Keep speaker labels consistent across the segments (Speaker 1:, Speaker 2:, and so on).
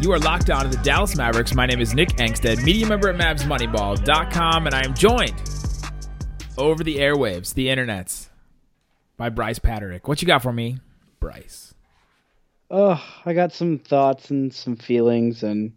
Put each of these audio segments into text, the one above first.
Speaker 1: You are locked on to the Dallas Mavericks. My name is Nick Angstadt, media member at MavsMoneyball.com, and I am joined over the airwaves, the internets, by Bryce Paterick. What you got for me, Bryce?
Speaker 2: Oh, I got some thoughts and some feelings and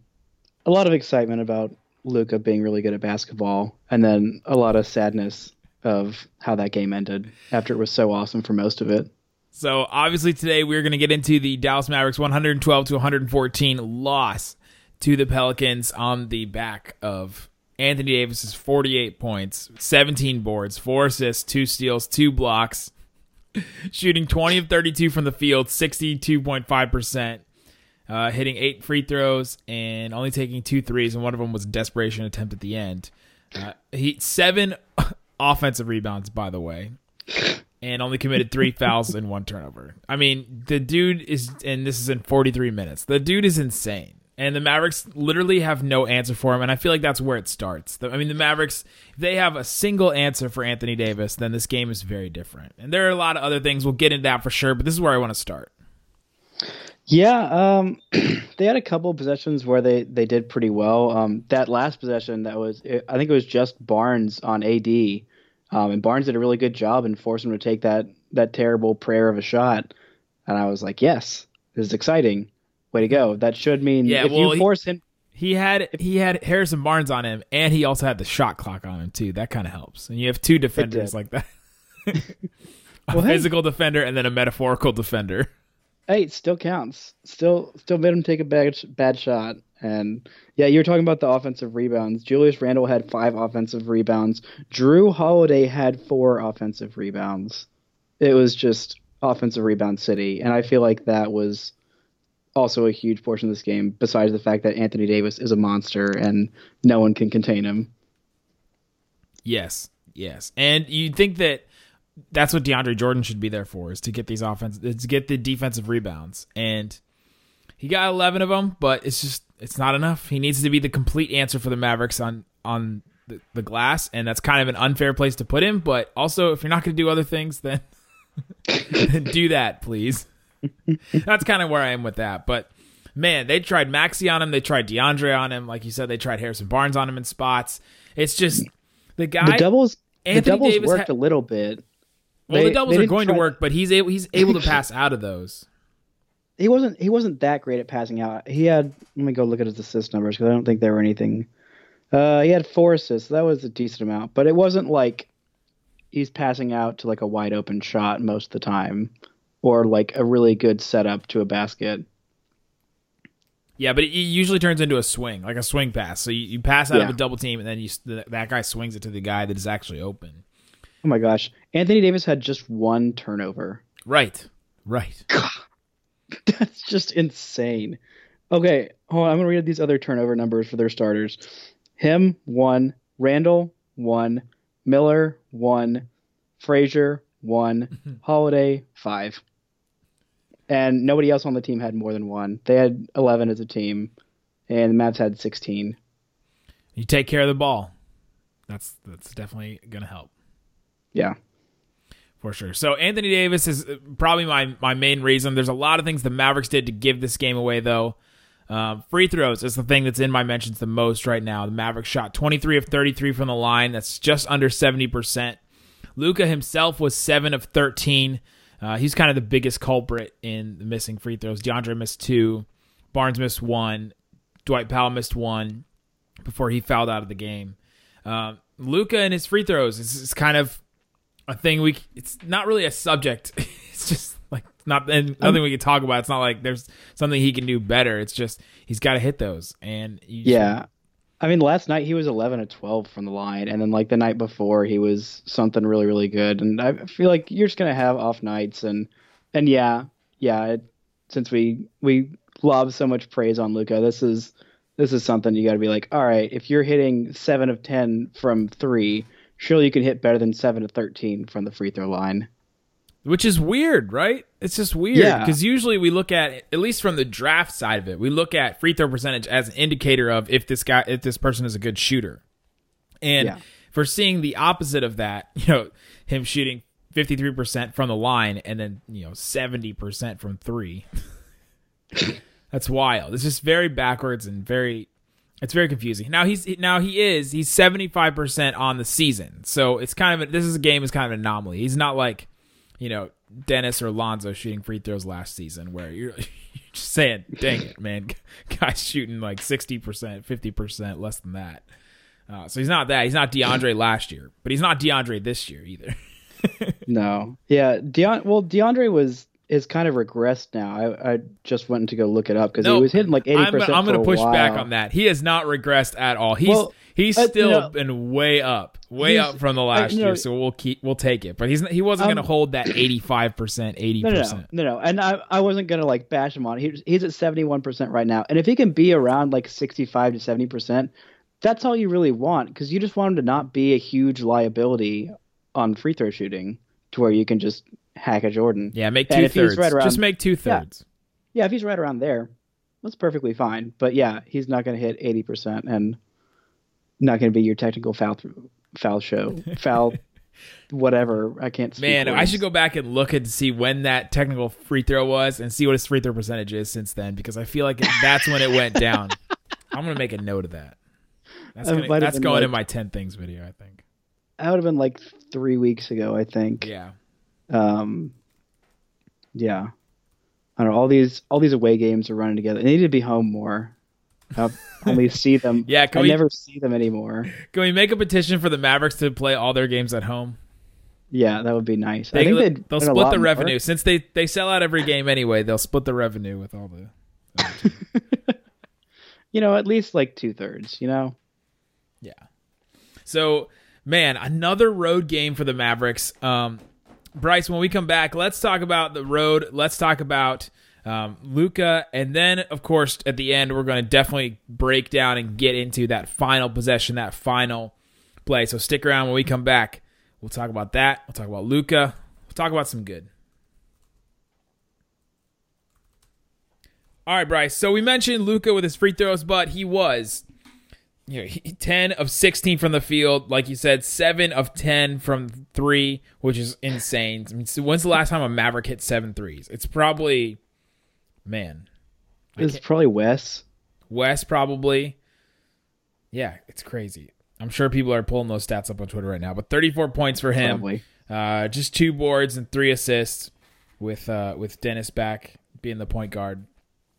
Speaker 2: a lot of excitement about Luka being really good at basketball, and then a lot of sadness of how that game ended after it was so awesome for most of it.
Speaker 1: So obviously today we're going to get into the Dallas Mavericks 112 to 114 loss to the Pelicans on the back of Anthony Davis's 48 points, 17 boards, 4 assists, 2 steals, 2 blocks, shooting 20 of 32 from the field, 62.5%, uh, hitting 8 free throws and only taking 2 threes and one of them was a desperation attempt at the end. Uh, he 7 offensive rebounds by the way and only committed three fouls and one turnover. I mean, the dude is, and this is in 43 minutes. The dude is insane. And the Mavericks literally have no answer for him, and I feel like that's where it starts. I mean, the Mavericks, they have a single answer for Anthony Davis, then this game is very different. And there are a lot of other things. We'll get into that for sure, but this is where I want to start.
Speaker 2: Yeah, um, they had a couple of possessions where they, they did pretty well. Um, that last possession, that was, I think it was just Barnes on AD um, and Barnes did a really good job and forced him to take that that terrible prayer of a shot. And I was like, yes, this is exciting. Way to go. That should mean
Speaker 1: yeah,
Speaker 2: if
Speaker 1: well,
Speaker 2: you force him.
Speaker 1: He had he had Harrison Barnes on him, and he also had the shot clock on him too. That kind of helps. And you have two defenders like that. a well, physical hey. defender and then a metaphorical defender.
Speaker 2: Hey, it still counts. Still, still made him take a bad bad shot. And yeah, you're talking about the offensive rebounds. Julius Randle had five offensive rebounds. Jrue Holiday had four offensive rebounds. It was just offensive rebound city, and I feel like that was also a huge portion of this game. Besides the fact that Anthony Davis is a monster and no one can contain him.
Speaker 1: Yes, yes, and you think that that's what DeAndre Jordan should be there for is to get these offense, to get the defensive rebounds, and he got 11 of them, but it's just it's not enough. He needs to be the complete answer for the Mavericks on on the, the glass, and that's kind of an unfair place to put him. But also, if you're not going to do other things, then, then do that, please. that's kind of where I am with that. But man, they tried Maxi on him. They tried DeAndre on him. Like you said, they tried Harrison Barnes on him in spots. It's just the guy.
Speaker 2: The doubles. Anthony the doubles Davis worked ha- a little bit.
Speaker 1: Well, they, the doubles are going to work, but he's able. He's able to pass out of those
Speaker 2: he wasn't he wasn't that great at passing out. He had let me go look at his assist numbers because I don't think there were anything. Uh, he had four assists. So that was a decent amount, but it wasn't like he's passing out to like a wide open shot most of the time, or like a really good setup to a basket.
Speaker 1: Yeah, but it usually turns into a swing, like a swing pass. So you, you pass out yeah. of a double team, and then you that guy swings it to the guy that is actually open.
Speaker 2: Oh my gosh, Anthony Davis had just one turnover.
Speaker 1: Right, right.
Speaker 2: That's just insane. Okay, hold on. I'm gonna read these other turnover numbers for their starters. Him one, Randle one, Miller one, Frazier one, Holiday five, and nobody else on the team had more than one. They had eleven as a team, and the Mavs had sixteen.
Speaker 1: You take care of the ball. That's that's definitely gonna help.
Speaker 2: Yeah
Speaker 1: for sure. So Anthony Davis is uh, probably my my main reason. There's a lot of things the Mavericks did to give this game away, though. Um, free throws is the thing that's in my mentions the most right now. The Mavericks shot 23 of 33 from the line. That's just under 70%. Luka himself was 7 of 13. Uh, he's kind of the biggest culprit in the missing free throws. DeAndre missed two. Barnes missed one. Dwight Powell missed one before he fouled out of the game. Uh, Luka and his free throws is, is kind of a thing we it's not really a subject. It's just like not and nothing we can talk about. It's not like there's something he can do better. It's just he's got to hit those and
Speaker 2: yeah. I mean last night he was 11 to 12 from the line and then like the night before he was something really really good. And i feel like you're just gonna have off nights and and yeah yeah it, since we we lob so much praise on Luka, this is this is something you got to be like, all right, if you're hitting seven of ten from three, surely you can hit better than seven to thirteen from the free throw line.
Speaker 1: which is weird, right? It's just weird
Speaker 2: Yeah.
Speaker 1: because usually we look at at least from the draft side of it, we look at free throw percentage as an indicator of if this guy if this person is a good shooter. And
Speaker 2: Yeah.
Speaker 1: for seeing the opposite of that, you know, him shooting 53% from the line and then, you know, 70% from 3. That's wild. It's just very backwards and very it's very confusing. Now he's now he is he's 75% on the season. So it's kind of a, this is a game is kind of an anomaly. He's not like, you know, Dennis or Lonzo shooting free throws last season where you're, you're just saying, "Dang it, man. Guys shooting like 60%, 50% less than that." Uh, so he's not that. He's not DeAndre last year, but he's not DeAndre this year either.
Speaker 2: No, yeah, Deon. Well, DeAndre was is kind of regressed now. I, I just went to go look it up because
Speaker 1: No,
Speaker 2: he was hitting like eighty
Speaker 1: I'm. I'm going to push back on that. He has not regressed at all. He's
Speaker 2: Well,
Speaker 1: he's
Speaker 2: uh,
Speaker 1: still
Speaker 2: no.
Speaker 1: been way up, way up from the
Speaker 2: I-
Speaker 1: last
Speaker 2: you know-
Speaker 1: year. So we'll keep we'll take it. But he's he wasn't
Speaker 2: Um,
Speaker 1: going to hold that 85 percent, 80
Speaker 2: No, no, no,
Speaker 1: percent.
Speaker 2: no, no. And I, I wasn't gonna like bash him on. it. He's he's at seventy one percent right now, and if he can be around like sixty five to seventy percent, that's all you really want because you just want him to not be a huge liability on free throw shooting to where you can just hack a Jordan.
Speaker 1: Yeah, make two thirds.
Speaker 2: right around-
Speaker 1: Just make two thirds.
Speaker 2: Yeah, if he's right around there, that's perfectly fine. But yeah, he's not going to hit eighty percent and not going to be your technical foul foul show foul whatever. I can't. Speak
Speaker 1: Man, I should go back and look and see when that technical free throw was and see what his free throw percentage is since then because I feel like that's when it went down. I'm gonna make a note of that. That's, gonna, that's going in my 10 things video, I think.
Speaker 2: That would have been like three weeks ago, I think.
Speaker 1: Yeah.
Speaker 2: Um, yeah. I don't know. All these all these away games are running together. They need to be home more. I only see them.
Speaker 1: Yeah, can
Speaker 2: I
Speaker 1: we-
Speaker 2: never see them anymore.
Speaker 1: Can we make a petition for the Mavericks to play all their games at home?
Speaker 2: Yeah, that would be nice.
Speaker 1: They,
Speaker 2: I think they'd
Speaker 1: they'll split the
Speaker 2: more.
Speaker 1: revenue since they they sell out every game anyway. They'll split the revenue with all the.
Speaker 2: You know, at least like two thirds. You know.
Speaker 1: Yeah. So, man, another road game for the Mavericks. Um, Bryce, when we come back, let's talk about the road. Let's talk about um, Luka, and then, of course, at the end, we're going to definitely break down and get into that final possession, that final play. So stick around when we come back. We'll talk about that. We'll talk about Luka. We'll talk about some good. All right, Bryce. So we mentioned Luka with his free throws, but he was you know, he, 10 of 16 from the field. Like you said, 7 of 10 from three, which is insane. I mean, so when's the last time a Maverick hit seven threes? It's probably, man,
Speaker 2: It's probably Wes.
Speaker 1: West probably. Yeah, it's crazy. I'm sure people are pulling those stats up on Twitter right now. But 34 points for him.
Speaker 2: Probably.
Speaker 1: Uh, just two boards and three assists with uh, with Dennis back being the point guard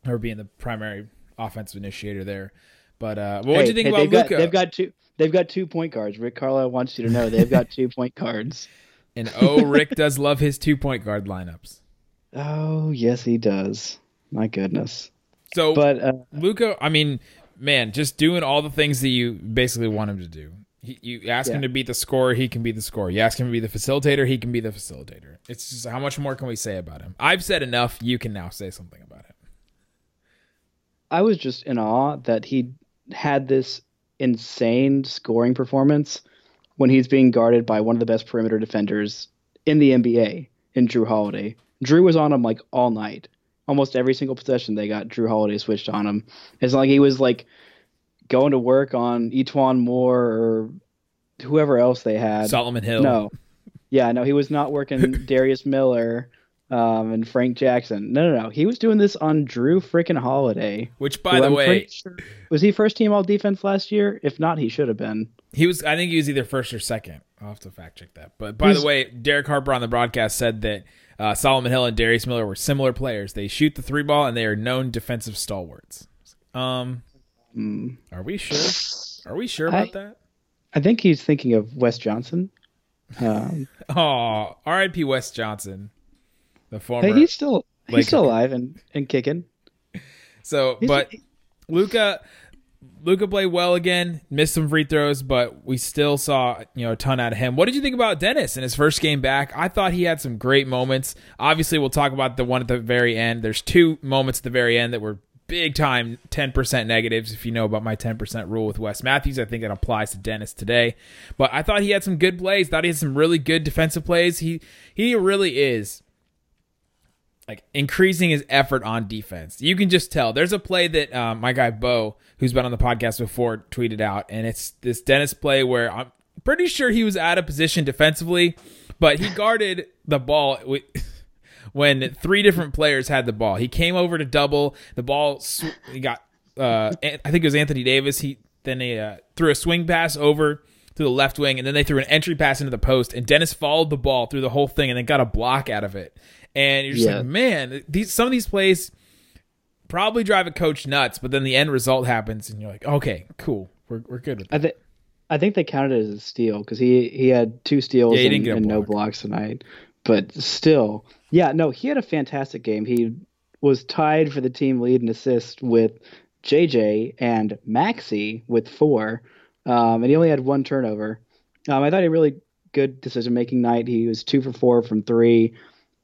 Speaker 1: or being the primary offensive initiator there. But uh, what
Speaker 2: Hey,
Speaker 1: do you think
Speaker 2: hey,
Speaker 1: about
Speaker 2: they've got,
Speaker 1: Luka?
Speaker 2: they've got two. They've got two point guards. Rick Carlisle wants you to know they've got two point guards.
Speaker 1: And oh, Rick does love his two point guard lineups.
Speaker 2: Oh yes, he does. My goodness.
Speaker 1: So,
Speaker 2: But uh,
Speaker 1: Luka, I mean, man, just doing all the things that you basically want him to do. He, you ask him to be the scorer, he can be the scorer. You ask him to be the facilitator, he can be the facilitator. It's just how much more can we say about him? I've said enough. You can now say something about him.
Speaker 2: I was just in awe that he had this insane scoring performance when he's being guarded by one of the best perimeter defenders in the NBA in Jrue Holiday. Jrue was on him like all night. Almost every single possession they got Jrue Holiday switched on him. It's like he was like going to work on E'Twaun Moore or whoever else they had.
Speaker 1: Solomon Hill.
Speaker 2: No. Yeah, no, he was not working Darius Miller um, and Frank Jackson. No, no, no. He was doing this on Jrue freaking Holiday.
Speaker 1: Which, by the
Speaker 2: I'm
Speaker 1: way,
Speaker 2: sure- was he first team all defense last year? If not, he should have been.
Speaker 1: he was. I think he was either first or second. I'll have to fact check that. But by
Speaker 2: He's-
Speaker 1: the way, Derek Harper on the broadcast said that uh, Solomon Hill and Darius Miller were similar players. They shoot the three ball and they are known defensive stalwarts. Um,
Speaker 2: Mm.
Speaker 1: are we sure? Are we sure about that?
Speaker 2: I think he's thinking of Wes Johnson. Um,
Speaker 1: Oh, R.I.P. Wes Johnson, the former.
Speaker 2: hey, he's still he's still alive and, and kicking.
Speaker 1: so,
Speaker 2: He's-
Speaker 1: but Luka, Luka played well again. Missed some free throws, but we still saw you know a ton out of him. What did you think about Dennis in his first game back? I thought he had some great moments. Obviously, we'll talk about the one at the very end. There's two moments at the very end that were big time 10% negatives. If you know about my 10% rule with Wes Matthews, I think it applies to Dennis today. But I thought he had some good plays. Thought he had some really good defensive plays. He he really is like increasing his effort on defense. You can just tell. There's a play that um, my guy Bo, who's been on the podcast before, tweeted out, and it's this Dennis play where I'm pretty sure he was out of position defensively, but he guarded the ball with, when three different players had the ball. He came over to double the ball. He got, uh, I think it was Anthony Davis. He then he uh, threw a swing pass over to the left wing, and then they threw an entry pass into the post, and Dennis followed the ball through the whole thing, and then got a block out of it. And you're just
Speaker 2: Yeah.
Speaker 1: like, man, these some of these plays probably drive a coach nuts, but then the end result happens, and you're like, okay, cool, we're we're good with that.
Speaker 2: I think I think they counted it as a steal because he he had two steals
Speaker 1: Yeah,
Speaker 2: and,
Speaker 1: didn't get a
Speaker 2: and no blocks tonight. But still, yeah, no, he had a fantastic game. He was tied for the team lead in assists with JJ and Maxi with four, um, and he only had one turnover. Um, I thought he had a really good decision making night. He was two for four from three.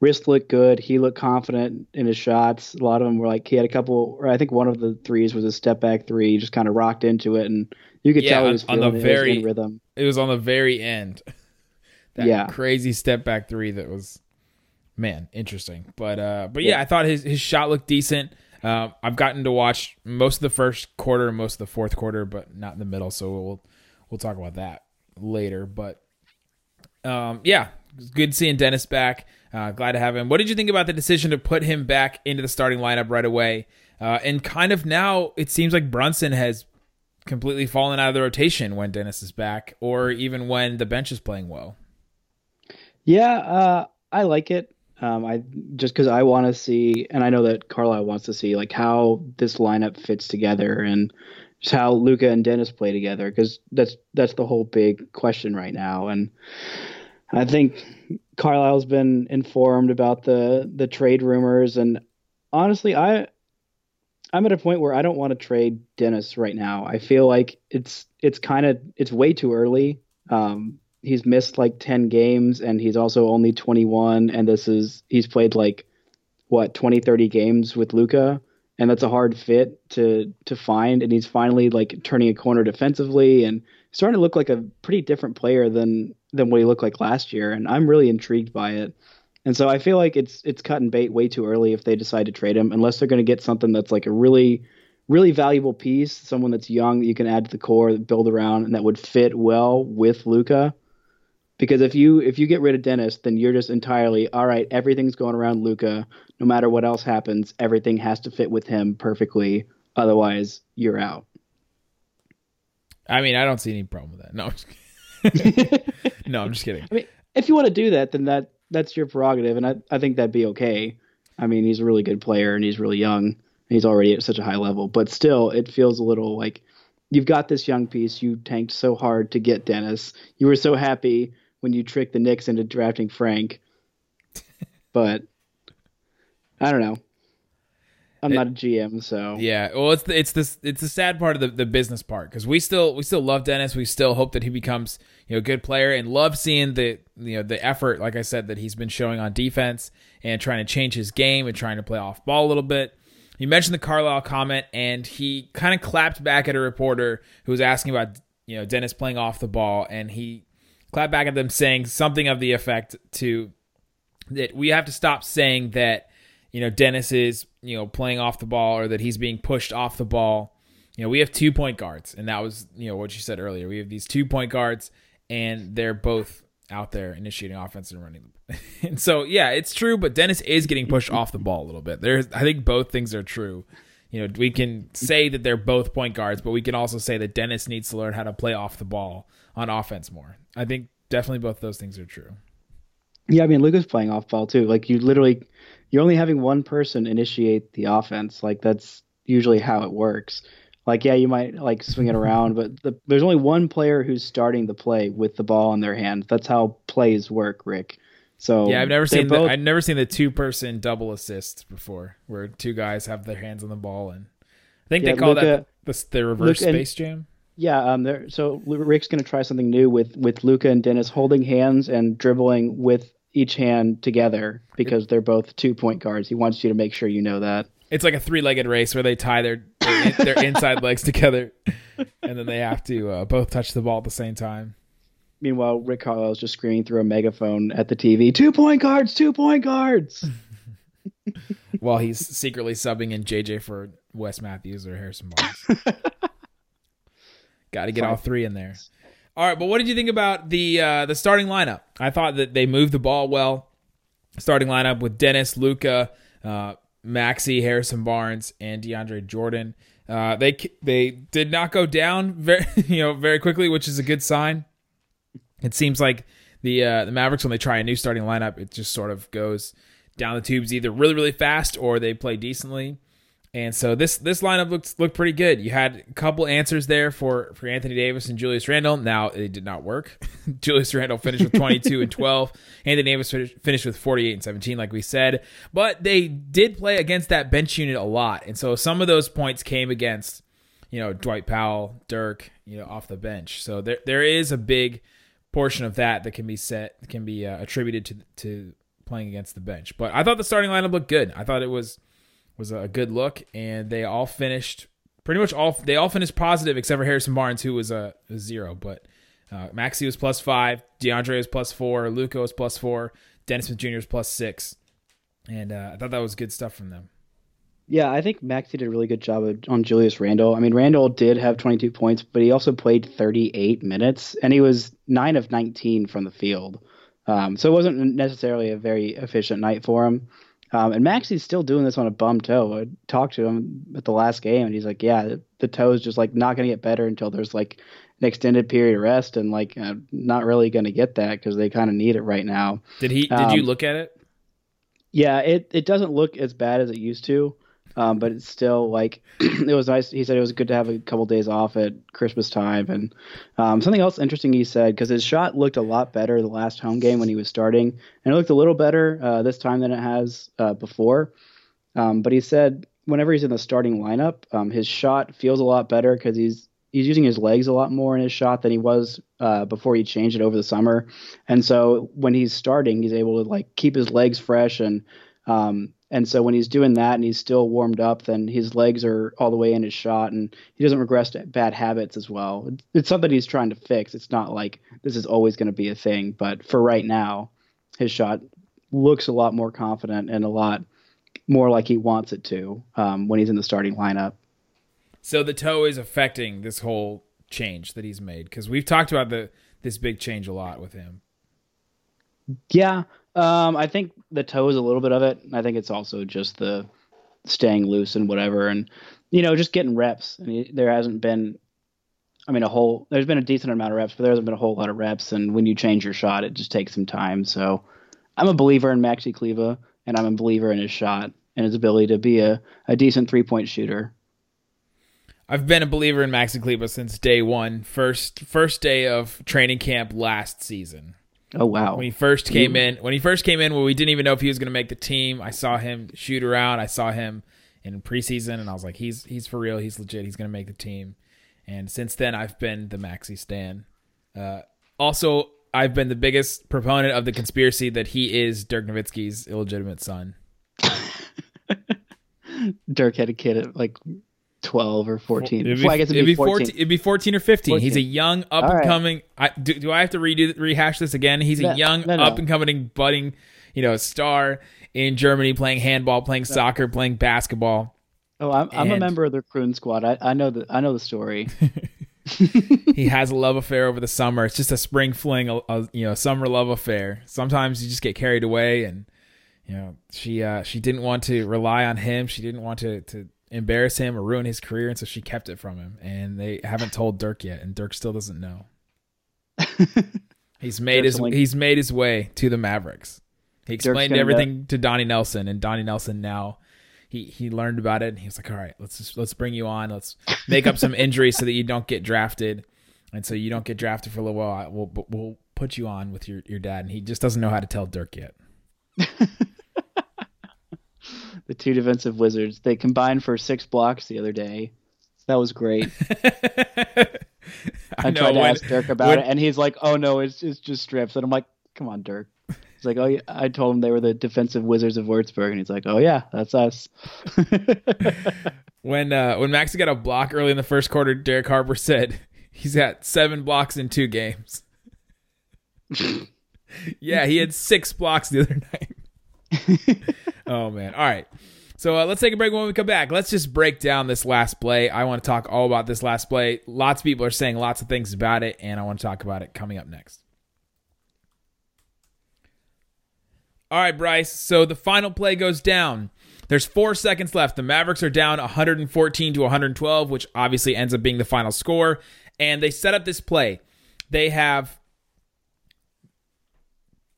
Speaker 2: Wrist looked good. He looked confident in his shots. A lot of them were like he had a couple, or I think one of the threes was a step back three. He just kind of rocked into it, and you could
Speaker 1: Yeah,
Speaker 2: tell he was
Speaker 1: on the
Speaker 2: feeling it.
Speaker 1: Very-
Speaker 2: rhythm.
Speaker 1: it was on the very end. that
Speaker 2: Yeah.
Speaker 1: crazy step back three that was man interesting. But uh, but yeah, I thought his his shot looked decent. Um, I've gotten to watch most of the first quarter and most of the fourth quarter, but not in the middle. So we'll we'll talk about that later. But um, yeah, good seeing Dennis back. Uh, glad to have him. What did you think about the decision to put him back into the starting lineup right away? Uh, and kind of now it seems like Brunson has completely fallen out of the rotation when Dennis is back, or even when the bench is playing well.
Speaker 2: Yeah, uh, I like it. Um, I just because I want to see, and I know that Carlisle wants to see, like how this lineup fits together and just how Luka and Dennis play together, because that's that's the whole big question right now. And I think Carlisle's been informed about the the trade rumors, and honestly, I I'm at a point where I don't want to trade Dennis right now. I feel like it's it's kind of it's way too early. Um, he's missed like 10 games and he's also only 21 and this is he's played like what 20 30 games with Luka and that's a hard fit to to find and he's finally like turning a corner defensively and starting to look like a pretty different player than than what he looked like last year and I'm really intrigued by it. And so I feel like it's it's cut and bait way too early if they decide to trade him unless they're going to get something that's like a really really valuable piece, someone that's young that you can add to the core, build around, and that would fit well with Luka. Because if you if you get rid of Dennis, then you're just entirely all right. Everything's going around Luka. No matter what else happens, everything has to fit with him perfectly. Otherwise, you're out.
Speaker 1: I mean, I don't see any problem with that. No, I'm just kidding. no, I'm just kidding.
Speaker 2: I mean, if you want to do that, then that that's your prerogative, and I I think that'd be okay. I mean, he's a really good player, and he's really young, and he's already at such a high level. But still, it feels a little like you've got this young piece. You tanked so hard to get Dennis. You were so happy when you tricked the Knicks into drafting Frank, but I don't know. I'm
Speaker 1: It-
Speaker 2: not a GM, so
Speaker 1: Yeah, well, it's the, it's this it's the sad part of the, the business part because we still we still love Dennis. We still hope that he becomes you know a good player and love seeing the you know the effort, like I said, that he's been showing on defense and trying to change his game and trying to play off ball a little bit. You mentioned the Carlisle comment, and he kind of clapped back at a reporter who was asking about you know Dennis playing off the ball, and he clapped back at them saying something of the effect to that we have to stop saying that you know Dennis is you know playing off the ball or that he's being pushed off the ball. You know, we have two point guards, and that was you know what you said earlier. We have these two point guards, and they're both out there initiating offense and running. and so yeah, it's true, but Dennis is getting pushed off the ball a little bit. There's I think both things are true. You know, we can say that they're both point guards, but we can also say that Dennis needs to learn how to play off the ball on offense more. I think definitely both those things are true.
Speaker 2: Yeah, I mean Luka's playing off ball too. Like you literally you're only having one person initiate the offense. Like that's usually how it works. Like yeah, you might like swing it around, but the, there's only one player who's starting the play with the ball in their hand. That's how plays work, Rick. So
Speaker 1: Yeah, I've never seen
Speaker 2: both,
Speaker 1: the, I've never seen the two person double assist before, where two guys have their hands on the ball, and I think
Speaker 2: Yeah,
Speaker 1: they call that the, the reverse
Speaker 2: Luka and-
Speaker 1: space jam.
Speaker 2: Yeah, um, there, so Rick's going to try something new with with Luka and Dennis holding hands and dribbling with each hand together because they're both two point guards. He wants you to make sure you know that.
Speaker 1: It's like a three-legged race where they tie their their, their inside legs together, and then they have to uh, both touch the ball at the same time.
Speaker 2: Meanwhile, Rick Carlisle's just screaming through a megaphone at the TV, two point guards, two point guards.
Speaker 1: While he's secretly subbing in JJ for Wes Matthews or Harrison Barnes. Got to get all three in there. All right, but what did you think about the uh, the starting lineup? I thought that they moved the ball well. Starting lineup with Dennis, Luka, uh, Maxi, Harrison Barnes, and DeAndre Jordan. Uh, they they did not go down very you know very quickly, which is a good sign. It seems like the uh, the Mavericks when they try a new starting lineup, it just sort of goes down the tubes either really really fast or they play decently. And so this this lineup looked looked pretty good. You had a couple answers there for for Anthony Davis and Julius Randle. Now it did not work. Julius Randle finished with 22 and 12. Anthony Davis finished, finished with 48 and 17 like we said. But they did play against that bench unit a lot. And so some of those points came against you know Dwight Powell, Dirk, you know off the bench. So there there is a big portion of that that can be set can be uh, attributed to to playing against the bench. But I thought the starting lineup looked good. I thought it was was a good look, and they all finished pretty much all. They all finished positive except for Harrison Barnes, who was a, a zero. But uh, Maxi was plus five, DeAndre was plus four, Luka was plus four, Dennis Smith Jr. was plus six, and uh, I thought that was good stuff from them.
Speaker 2: Yeah, I think Maxi did a really good job on Julius Randle. I mean, Randle did have 22 points, but he also played 38 minutes, and he was nine of 19 from the field. Um, so it wasn't necessarily a very efficient night for him. Um, and Maxi's still doing this on a bum toe. I talked to him at the last game, and he's like, "Yeah, the, toe is just like not going to get better until there's like an extended period of rest, and like uh, not really going to get that because they kind of need it right now."
Speaker 1: Did he? Did you
Speaker 2: Um,
Speaker 1: look at it?
Speaker 2: Yeah, it, it doesn't look as bad as it used to, um, but it's still like it was nice. He said it was good to have a couple days off at Christmas time, and um, something else interesting he said because his shot looked a lot better the last home game when he was starting, and it looked a little better uh, this time than it has uh, before. Um, but he said whenever he's in the starting lineup, um, his shot feels a lot better because he's he's using his legs a lot more in his shot than he was uh, before he changed it over the summer. And so when he's starting, he's able to like keep his legs fresh and um, and so when he's doing that and he's still warmed up, then his legs are all the way in his shot and he doesn't regress to bad habits as well. It's, it's something he's trying to fix. It's not like this is always going to be a thing, but for right now, his shot looks a lot more confident and a lot more like he wants it to um, when he's in the starting lineup.
Speaker 1: So the toe is affecting this whole change that he's made because we've talked about the this big change a lot with him.
Speaker 2: Yeah, um, I think the toe is a little bit of it. I think it's also just the staying loose and whatever, and you know, just getting reps. I mean, there hasn't been, I mean, a whole. There's been a decent amount of reps, but there hasn't been a whole lot of reps. And when you change your shot, it just takes some time. So, I'm a believer in Maxi Kleber, and I'm a believer in his shot and his ability to be a, a decent three point shooter.
Speaker 1: I've been a believer in Maxi Kleber since day one, first first day of training camp last season.
Speaker 2: Oh wow!
Speaker 1: When he first came in, when he first came in, well, we didn't even know if he was going to make the team. I saw him shoot around. I saw him in preseason, and I was like, he's he's for real. He's legit. He's going to make the team. And since then, I've been the Maxi Stan. Uh, also, I've been the biggest proponent of the conspiracy that he is Dirk Nowitzki's illegitimate son.
Speaker 2: Dirk had a kid at like 12 or 14.
Speaker 1: It'd be,
Speaker 2: well, I guess it'd be 14.
Speaker 1: it'd be 14 or 15. He's a young, up and coming. I, do, do I have to redo rehash this again? He's a
Speaker 2: No,
Speaker 1: young,
Speaker 2: no, no.
Speaker 1: up and coming, budding, you know, star in Germany, playing handball, playing soccer, playing basketball.
Speaker 2: Oh, I'm, I'm a member of the Kroon squad. I, I know the I know the story.
Speaker 1: he has a love affair over the summer. It's just a spring fling, a, a you know, summer love affair. Sometimes you just get carried away, and you know, she uh, she didn't want to rely on him. She didn't want to to embarrass him or ruin his career, and so she kept it from him. And they haven't told Dirk yet, and Dirk still doesn't know. he's made his
Speaker 2: like-
Speaker 1: he's made his way to the Mavericks. He explained everything to Donnie Nelson, and Donnie Nelson now. He, he learned about it and he was like, all right, let's just let's bring you on. Let's make up some injuries so that you don't get drafted, and so you don't get drafted for a little while. We'll we'll put you on with your your dad, and he just doesn't know how to tell Dirk yet.
Speaker 2: the two defensive wizards. They combined for six blocks the other day. That was great.
Speaker 1: I,
Speaker 2: I,
Speaker 1: know
Speaker 2: tried to
Speaker 1: when-
Speaker 2: ask Dirk about
Speaker 1: when-
Speaker 2: it, and he's like, "Oh no, it's it's just strips." And I'm like, "Come on, Dirk." He's like, oh yeah. I told him they were the defensive wizards of Würzburg, and he's like, oh yeah, that's us.
Speaker 1: When uh, when Maxi got a block early in the first quarter, Derek Harper said he's got seven blocks in two games. yeah, he had six blocks the other night. Oh man! All right, so uh, let's take a break. When we come back, let's just break down this last play. I want to talk all about this last play. Lots of people are saying lots of things about it, and I want to talk about it coming up next. All right, Bryce. So the final play goes down. There's four seconds left. The Mavericks are down 114 to 112, which obviously ends up being the final score. And they set up this play. They have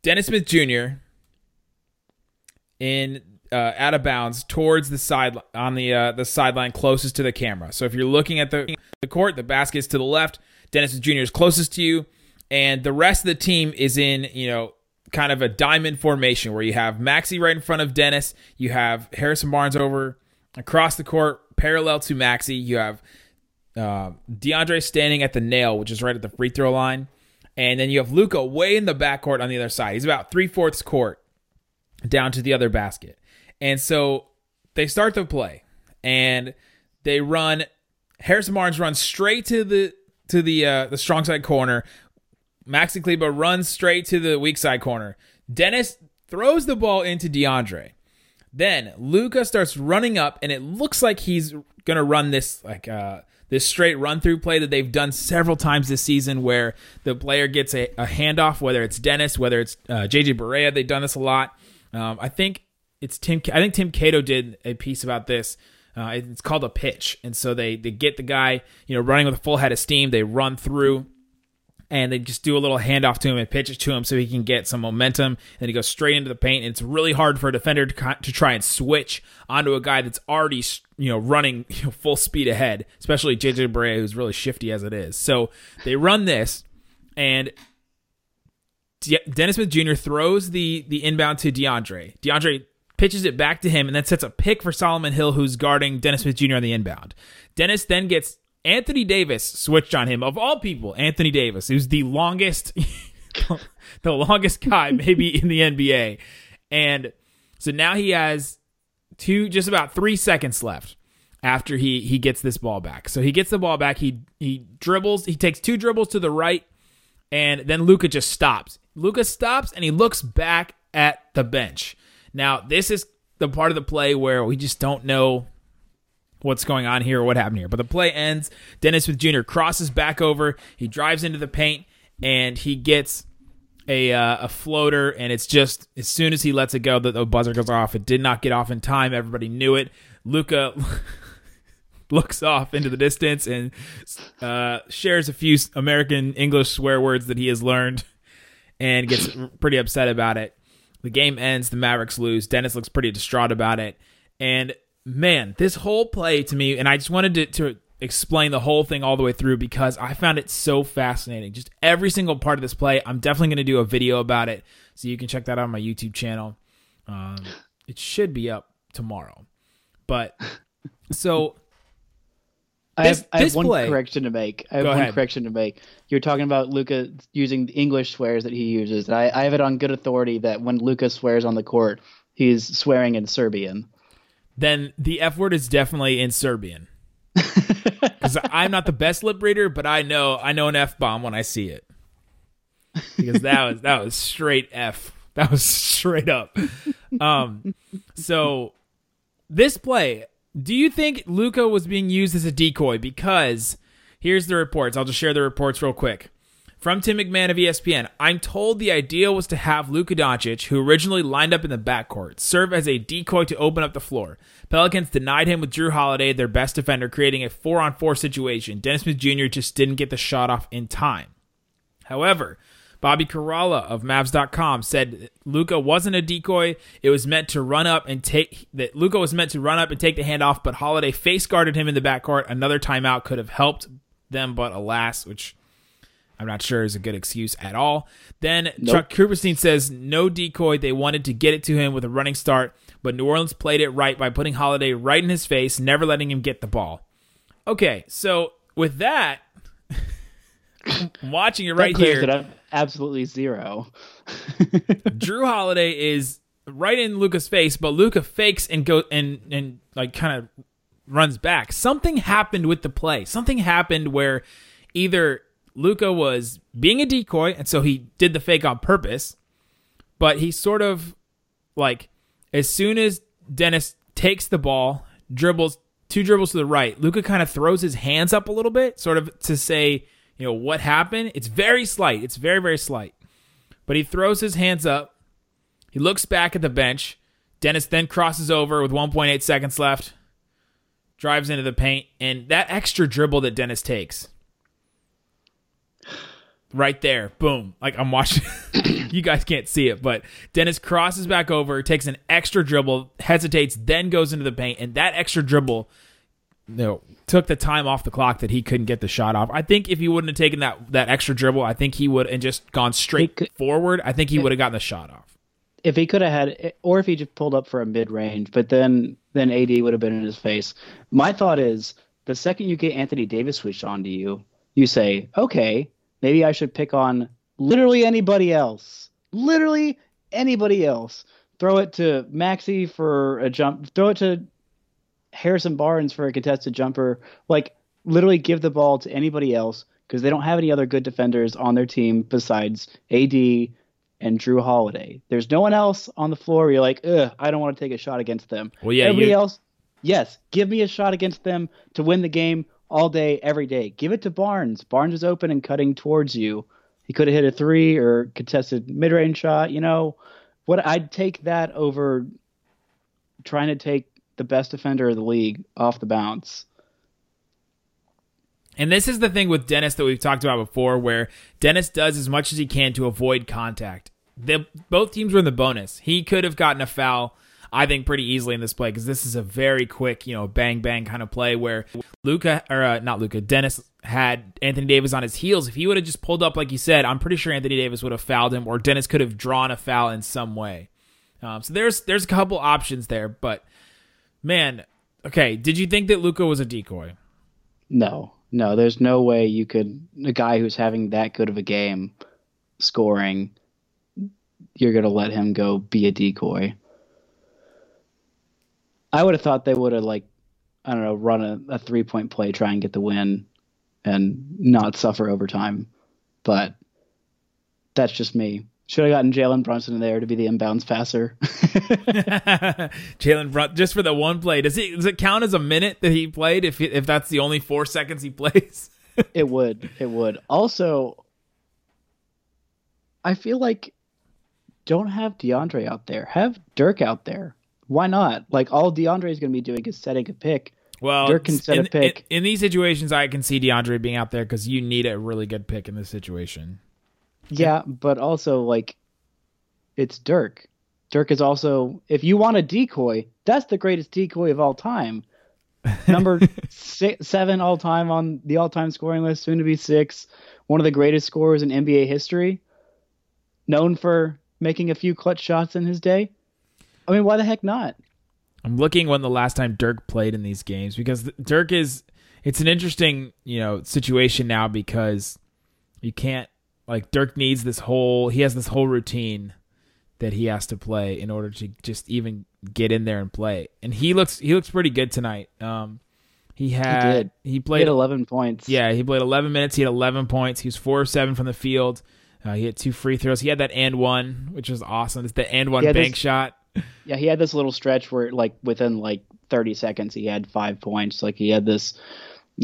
Speaker 1: Dennis Smith Jr. in uh, out of bounds towards the side on the uh, the sideline closest to the camera. So if you're looking at the, the court, the basket is to the left. Dennis Jr. is closest to you, and the rest of the team is in you know kind of a diamond formation where you have Maxi right in front of Dennis, you have Harrison Barnes over across the court parallel to Maxi, you have uh, DeAndre standing at the nail, which is right at the free throw line, and then you have Luka way in the backcourt on the other side. He's about three fourths court down to the other basket, and so they start the play and they run. Harrison Barnes runs straight to the to the uh, the strong side corner Maxi Kleber runs straight to the weak side corner. Dennis throws the ball into DeAndre. Then Luka starts running up, and it looks like he's gonna run this like uh, this straight run through play that they've done several times this season, where the player gets a, a handoff, whether it's Dennis, whether it's uh, JJ Barea. They've done this a lot. Um, I think it's Tim. I think Tim Cato did a piece about this. Uh, it's called a pitch, and so they they get the guy you know running with a full head of steam. They run through and they just do a little handoff to him and pitch it to him so he can get some momentum. And he goes straight into the paint. And it's really hard for a defender to, to try and switch onto a guy that's already you know running you know, full speed ahead, especially JJ Barea, who's really shifty as it is. So they run this, and De- Dennis Smith Jr. throws the the inbound to DeAndre. DeAndre pitches it back to him, and then sets a pick for Solomon Hill, who's guarding Dennis Smith Jr. on the inbound. Dennis then gets Anthony Davis switched on him. Of all people, Anthony Davis, who's the longest, the longest guy maybe in the NBA, and so now he has two, just about three seconds left after he he gets this ball back. So he gets the ball back. He he dribbles. He takes two dribbles to the right, and then Luka just stops. Luka stops and he looks back at the bench. Now this is the part of the play where we just don't know what's going on here or what happened here. But the play ends. Dennis Smith Jr. crosses back over. He drives into the paint and he gets a uh, a floater. And it's just as soon as he lets it go, that the buzzer goes off. It did not get off in time. Everybody knew it. Luka looks off into the distance and uh, shares a few American English swear words that he has learned and gets pretty upset about it. The game ends. The Mavericks lose. Dennis looks pretty distraught about it. And man, this whole play to me, and I just wanted to, to explain the whole thing all the way through because I found it so fascinating. Just every single part of this play. I'm definitely going to do a video about it, so you can check that out on my YouTube channel. Um, it should be up tomorrow, but so.
Speaker 2: I
Speaker 1: This-
Speaker 2: have, I have one
Speaker 1: play-
Speaker 2: correction to make. I have
Speaker 1: Go
Speaker 2: one
Speaker 1: ahead.
Speaker 2: correction to make. You're talking about Luka using the English swears that he uses. I, I have it on good authority that when Luka swears on the court, he's swearing in Serbian.
Speaker 1: then the F word is definitely in Serbian. Because I'm not the best lip reader, but I know I know an F bomb when I see it. Because that was that was straight F. That was straight up. Um, so this play, do you think Luka was being used as a decoy? Because here's the reports. I'll just share the reports real quick. From Tim McMahon of ESPN, I'm told the idea was to have Luka Doncic, who originally lined up in the backcourt, serve as a decoy to open up the floor. Pelicans denied him with Jrue Holiday, their best defender, creating a four on four situation. Dennis Smith Jr. just didn't get the shot off in time. However, Bobby Karalla of Mavs.com said Luka wasn't a decoy. It was meant to run up and take that Luka was meant to run up and take the handoff, but Holiday face guarded him in the backcourt. Another timeout could have helped them, but alas, which I'm not sure is a good excuse at all. Then Chuck Cooperstein says no decoy. They wanted to get it to him with a running start, but New Orleans played it right by putting Holiday right in his face, never letting him get the ball. Okay, so with that, I'm watching it right
Speaker 2: that
Speaker 1: here.
Speaker 2: it. Absolutely zero.
Speaker 1: Jrue Holiday is right in Luka's face, but Luka fakes and go and and like kind of runs back. Something happened with the play. Something happened where either Luka was being a decoy, and so he did the fake on purpose, but he sort of like as soon as Dennis takes the ball, dribbles two dribbles to the right, Luka kind of throws his hands up a little bit, sort of to say, you know, what happened. It's very slight. It's very, very slight. But he throws his hands up. He looks back at the bench. Dennis then crosses over with 1.8 seconds left, drives into the paint, and that extra dribble that Dennis takes right there. Boom. Like I'm watching. you guys can't see it, but Dennis crosses back over, takes an extra dribble, hesitates, then goes into the paint, and that extra dribble you know, took the time off the clock that he couldn't get the shot off. I think if he wouldn't have taken that that extra dribble, I think he would and just gone straight
Speaker 2: could-
Speaker 1: forward. I think he would have gotten the shot off.
Speaker 2: if he could have had, or if he just pulled up for a mid range, but then then AD would have been in his face. My thought is, the second you get Anthony Davis switched on to you, you say, okay, maybe I should pick on literally anybody else, literally anybody else. Throw it to Maxi for a jump. Throw it to Harrison Barnes for a contested jumper. Like literally give the ball to anybody else because they don't have any other good defenders on their team besides AD and Jrue Holiday. There's no one else on the floor where you're like, ugh, I don't want to take a shot against them.
Speaker 1: Well, yeah,
Speaker 2: Everybody
Speaker 1: you-
Speaker 2: else, yes, give me a shot against them to win the game all day, every day. Give it to Barnes. Barnes is open and cutting towards you. He could have hit a three or contested mid range shot. You know, what I'd take that over trying to take the best defender of the league off the bounce.
Speaker 1: And this is the thing with Dennis that we've talked about before, where Dennis does as much as he can to avoid contact. The, both teams were in the bonus. He could have gotten a foul, I think, pretty easily in this play because this is a very quick, you know, bang bang kind of play where Luka or uh, not Luka, Dennis had Anthony Davis on his heels. If he would have just pulled up like you said, I'm pretty sure Anthony Davis would have fouled him, or Dennis could have drawn a foul in some way. Um, so there's there's a couple options there, but man, okay. Did you think that Luka was a decoy?
Speaker 2: No, no, there's no way you could a guy who's having that good of a game scoring you're going to let him go be a decoy. I would have thought they would have like I don't know, run a, a three point play, try and get the win and not suffer overtime. But that's just me. Should have gotten Jalen Brunson in there to be the inbounds passer.
Speaker 1: Jalen Brunson, just for the one play, does it does it count as a minute that he played if if that's the only four seconds he plays?
Speaker 2: It would. It would. Also, I feel like don't have DeAndre out there. Have Dirk out there. Why not? Like all DeAndre is going to be doing is setting a pick.
Speaker 1: Well,
Speaker 2: Dirk can set a pick.
Speaker 1: In, in these situations, I can see DeAndre being out there because you need a really good pick in this situation.
Speaker 2: Yeah, but also like it's Dirk. Dirk is also if you want a decoy, that's the greatest decoy of all time. Number six, seven all time on the all time scoring list, soon to be six. One of the greatest scorers in NBA history. Known for making a few clutch shots in his day. I mean, why the heck not?
Speaker 1: I'm looking when the last time Dirk played in these games because Dirk is it's an interesting, you know, situation now because you can't like Dirk needs this whole he has this whole routine that he has to play in order to just even get in there and play. And he looks he looks pretty good tonight. Um he had
Speaker 2: did.
Speaker 1: he,
Speaker 2: He
Speaker 1: played
Speaker 2: had 11 points.
Speaker 1: yeah, he played 11 minutes. He had 11 points. He was 4 of 7 from the field. Uh, he had two free throws. He had that and one, which was awesome. It's the and one
Speaker 2: Yeah, this-
Speaker 1: bank shot.
Speaker 2: Yeah, he had this little stretch where like within like 30 seconds he had 5 points. Like he had this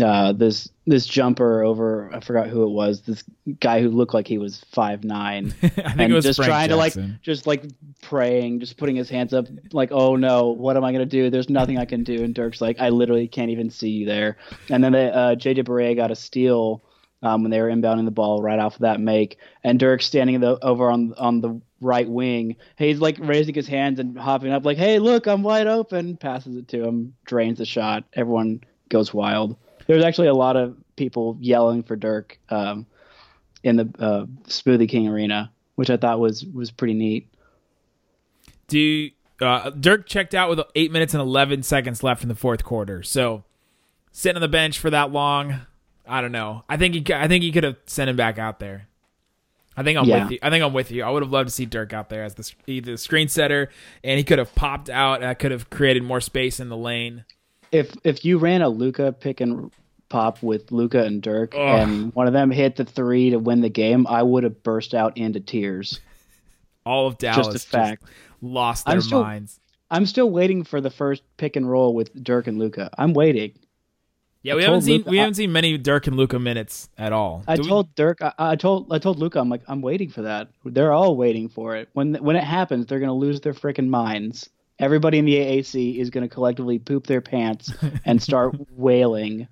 Speaker 2: uh this this jumper over I forgot who it was. This guy who looked like he was five nine.
Speaker 1: I think
Speaker 2: and
Speaker 1: was
Speaker 2: just
Speaker 1: Frank
Speaker 2: trying
Speaker 1: Jackson.
Speaker 2: to like just like praying, just putting his hands up like, "Oh no, what am I going to do? There's nothing I can do." And Dirk's like, "I literally can't even see you there." And then they, uh JJ Barea got a steal um, when they were inbounding the ball right off of that make, and Dirk standing the, over on on the right wing. He's like raising his hands and hopping up, like, "Hey, look, I'm wide open." Passes it to him, drains the shot. Everyone goes wild. There's actually a lot of people yelling for Dirk um, in the uh, Smoothie King Arena, which I thought was was pretty neat.
Speaker 1: Do uh, Dirk checked out with eight minutes and eleven seconds left in the fourth quarter. So sitting on the bench for that long, I don't know. I think he I think he could have sent him back out there. I think I'm
Speaker 2: Yeah.
Speaker 1: with you. I think I'm with you. I would have loved to see Dirk out there as the either the screen setter, and he could have popped out. and I could have created more space in the lane.
Speaker 2: If if you ran a Luka pick and pop with Luka and Dirk, and one of them hit the three to win the game, I would have burst out into tears.
Speaker 1: All of Dallas
Speaker 2: Just a fact.
Speaker 1: lost their
Speaker 2: I'm still-
Speaker 1: minds.
Speaker 2: I'm still waiting for the first pick and roll with Dirk and Luka. I'm waiting.
Speaker 1: Yeah,
Speaker 2: I
Speaker 1: we haven't seen
Speaker 2: Luka-
Speaker 1: we haven't seen many Dirk and Luka minutes at all.
Speaker 2: I
Speaker 1: Do we-
Speaker 2: told Dirk, I, I told I told Luka, I'm like, I'm waiting for that. They're all waiting for it. When when it happens, they're gonna lose their freaking minds. Everybody in the AAC is gonna collectively poop their pants and start wailing.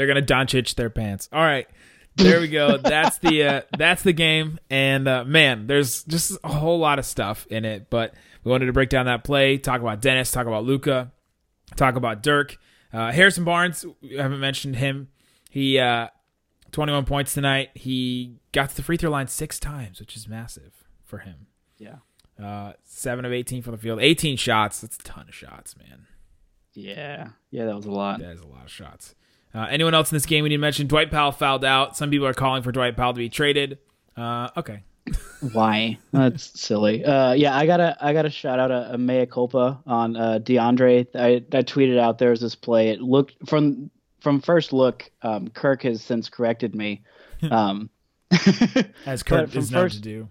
Speaker 1: They're gonna Doncic their pants. All right, there we go. That's the uh, that's the game. And uh, man, there's just a whole lot of stuff in it. But we wanted to break down that play, talk about Dennis, talk about Luka, talk about Dirk, uh, Harrison Barnes. We haven't mentioned him. He uh, 21 points tonight. He got to the free throw line six times, which is massive for him.
Speaker 2: Yeah.
Speaker 1: Uh, seven of 18 from the field, 18 shots. That's a ton of shots, man.
Speaker 2: Yeah. Yeah, that was a lot.
Speaker 1: That is a lot of shots. Uh, anyone else in this game we need to mention? Dwight Powell fouled out. Some people are calling for Dwight Powell to be traded. Uh, okay.
Speaker 2: Why? That's silly. Uh, yeah, I gotta I gotta shout out a, a mea culpa on uh, DeAndre. I, I tweeted out there was this play. It looked from from first look. Um, Kirk has since corrected me. Um,
Speaker 1: As
Speaker 2: from
Speaker 1: is known to do.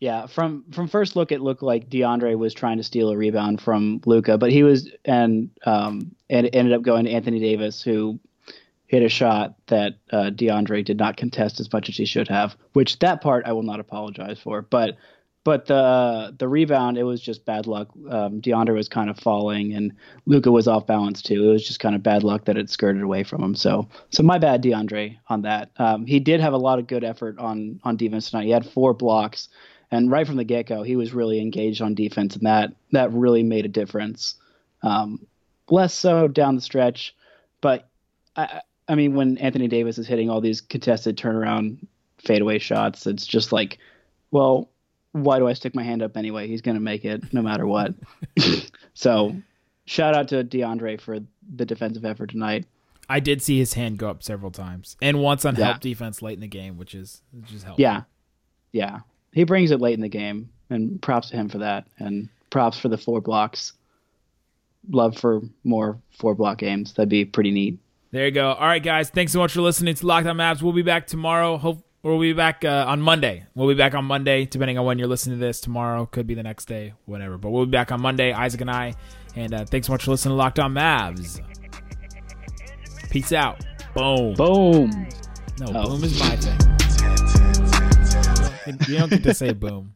Speaker 2: Yeah, from from first look, it looked like DeAndre was trying to steal a rebound from Luka, but he was and um and it ended up going to Anthony Davis, who hit a shot that uh, DeAndre did not contest as much as he should have. Which that part I will not apologize for, but but the the rebound it was just bad luck. Um, DeAndre was kind of falling, and Luka was off balance too. It was just kind of bad luck that it skirted away from him. So so my bad, DeAndre, on that. Um, he did have a lot of good effort on on defense tonight. He had four blocks. And right from the get go, he was really engaged on defense, and that that really made a difference. Um, less so down the stretch, but I, I mean, when Anthony Davis is hitting all these contested turnaround fadeaway shots, it's just like, well, why do I stick my hand up anyway? He's going to make it no matter what. so, shout out to DeAndre for the defensive effort tonight.
Speaker 1: I did see his hand go up several times, and once on
Speaker 2: Yeah.
Speaker 1: help defense late in the game, which is which is helpful.
Speaker 2: Yeah, yeah, he brings it late in the game, and props to him for that, and props for the four blocks. Love for more four block games. That'd be pretty neat.
Speaker 1: There you go. All right, guys. Thanks so much for listening to Lockdown Mavs. We'll be back tomorrow. Hope we'll be back uh, on Monday. We'll be back on Monday, depending on when you're listening to this. Tomorrow could be the next day, whatever. But we'll be back on Monday, Isaac and I. And uh, thanks so much for listening to Lockdown Mavs. Peace out. Boom.
Speaker 2: Boom.
Speaker 1: No,
Speaker 2: Oh.
Speaker 1: boom is my thing. You don't get to say boom.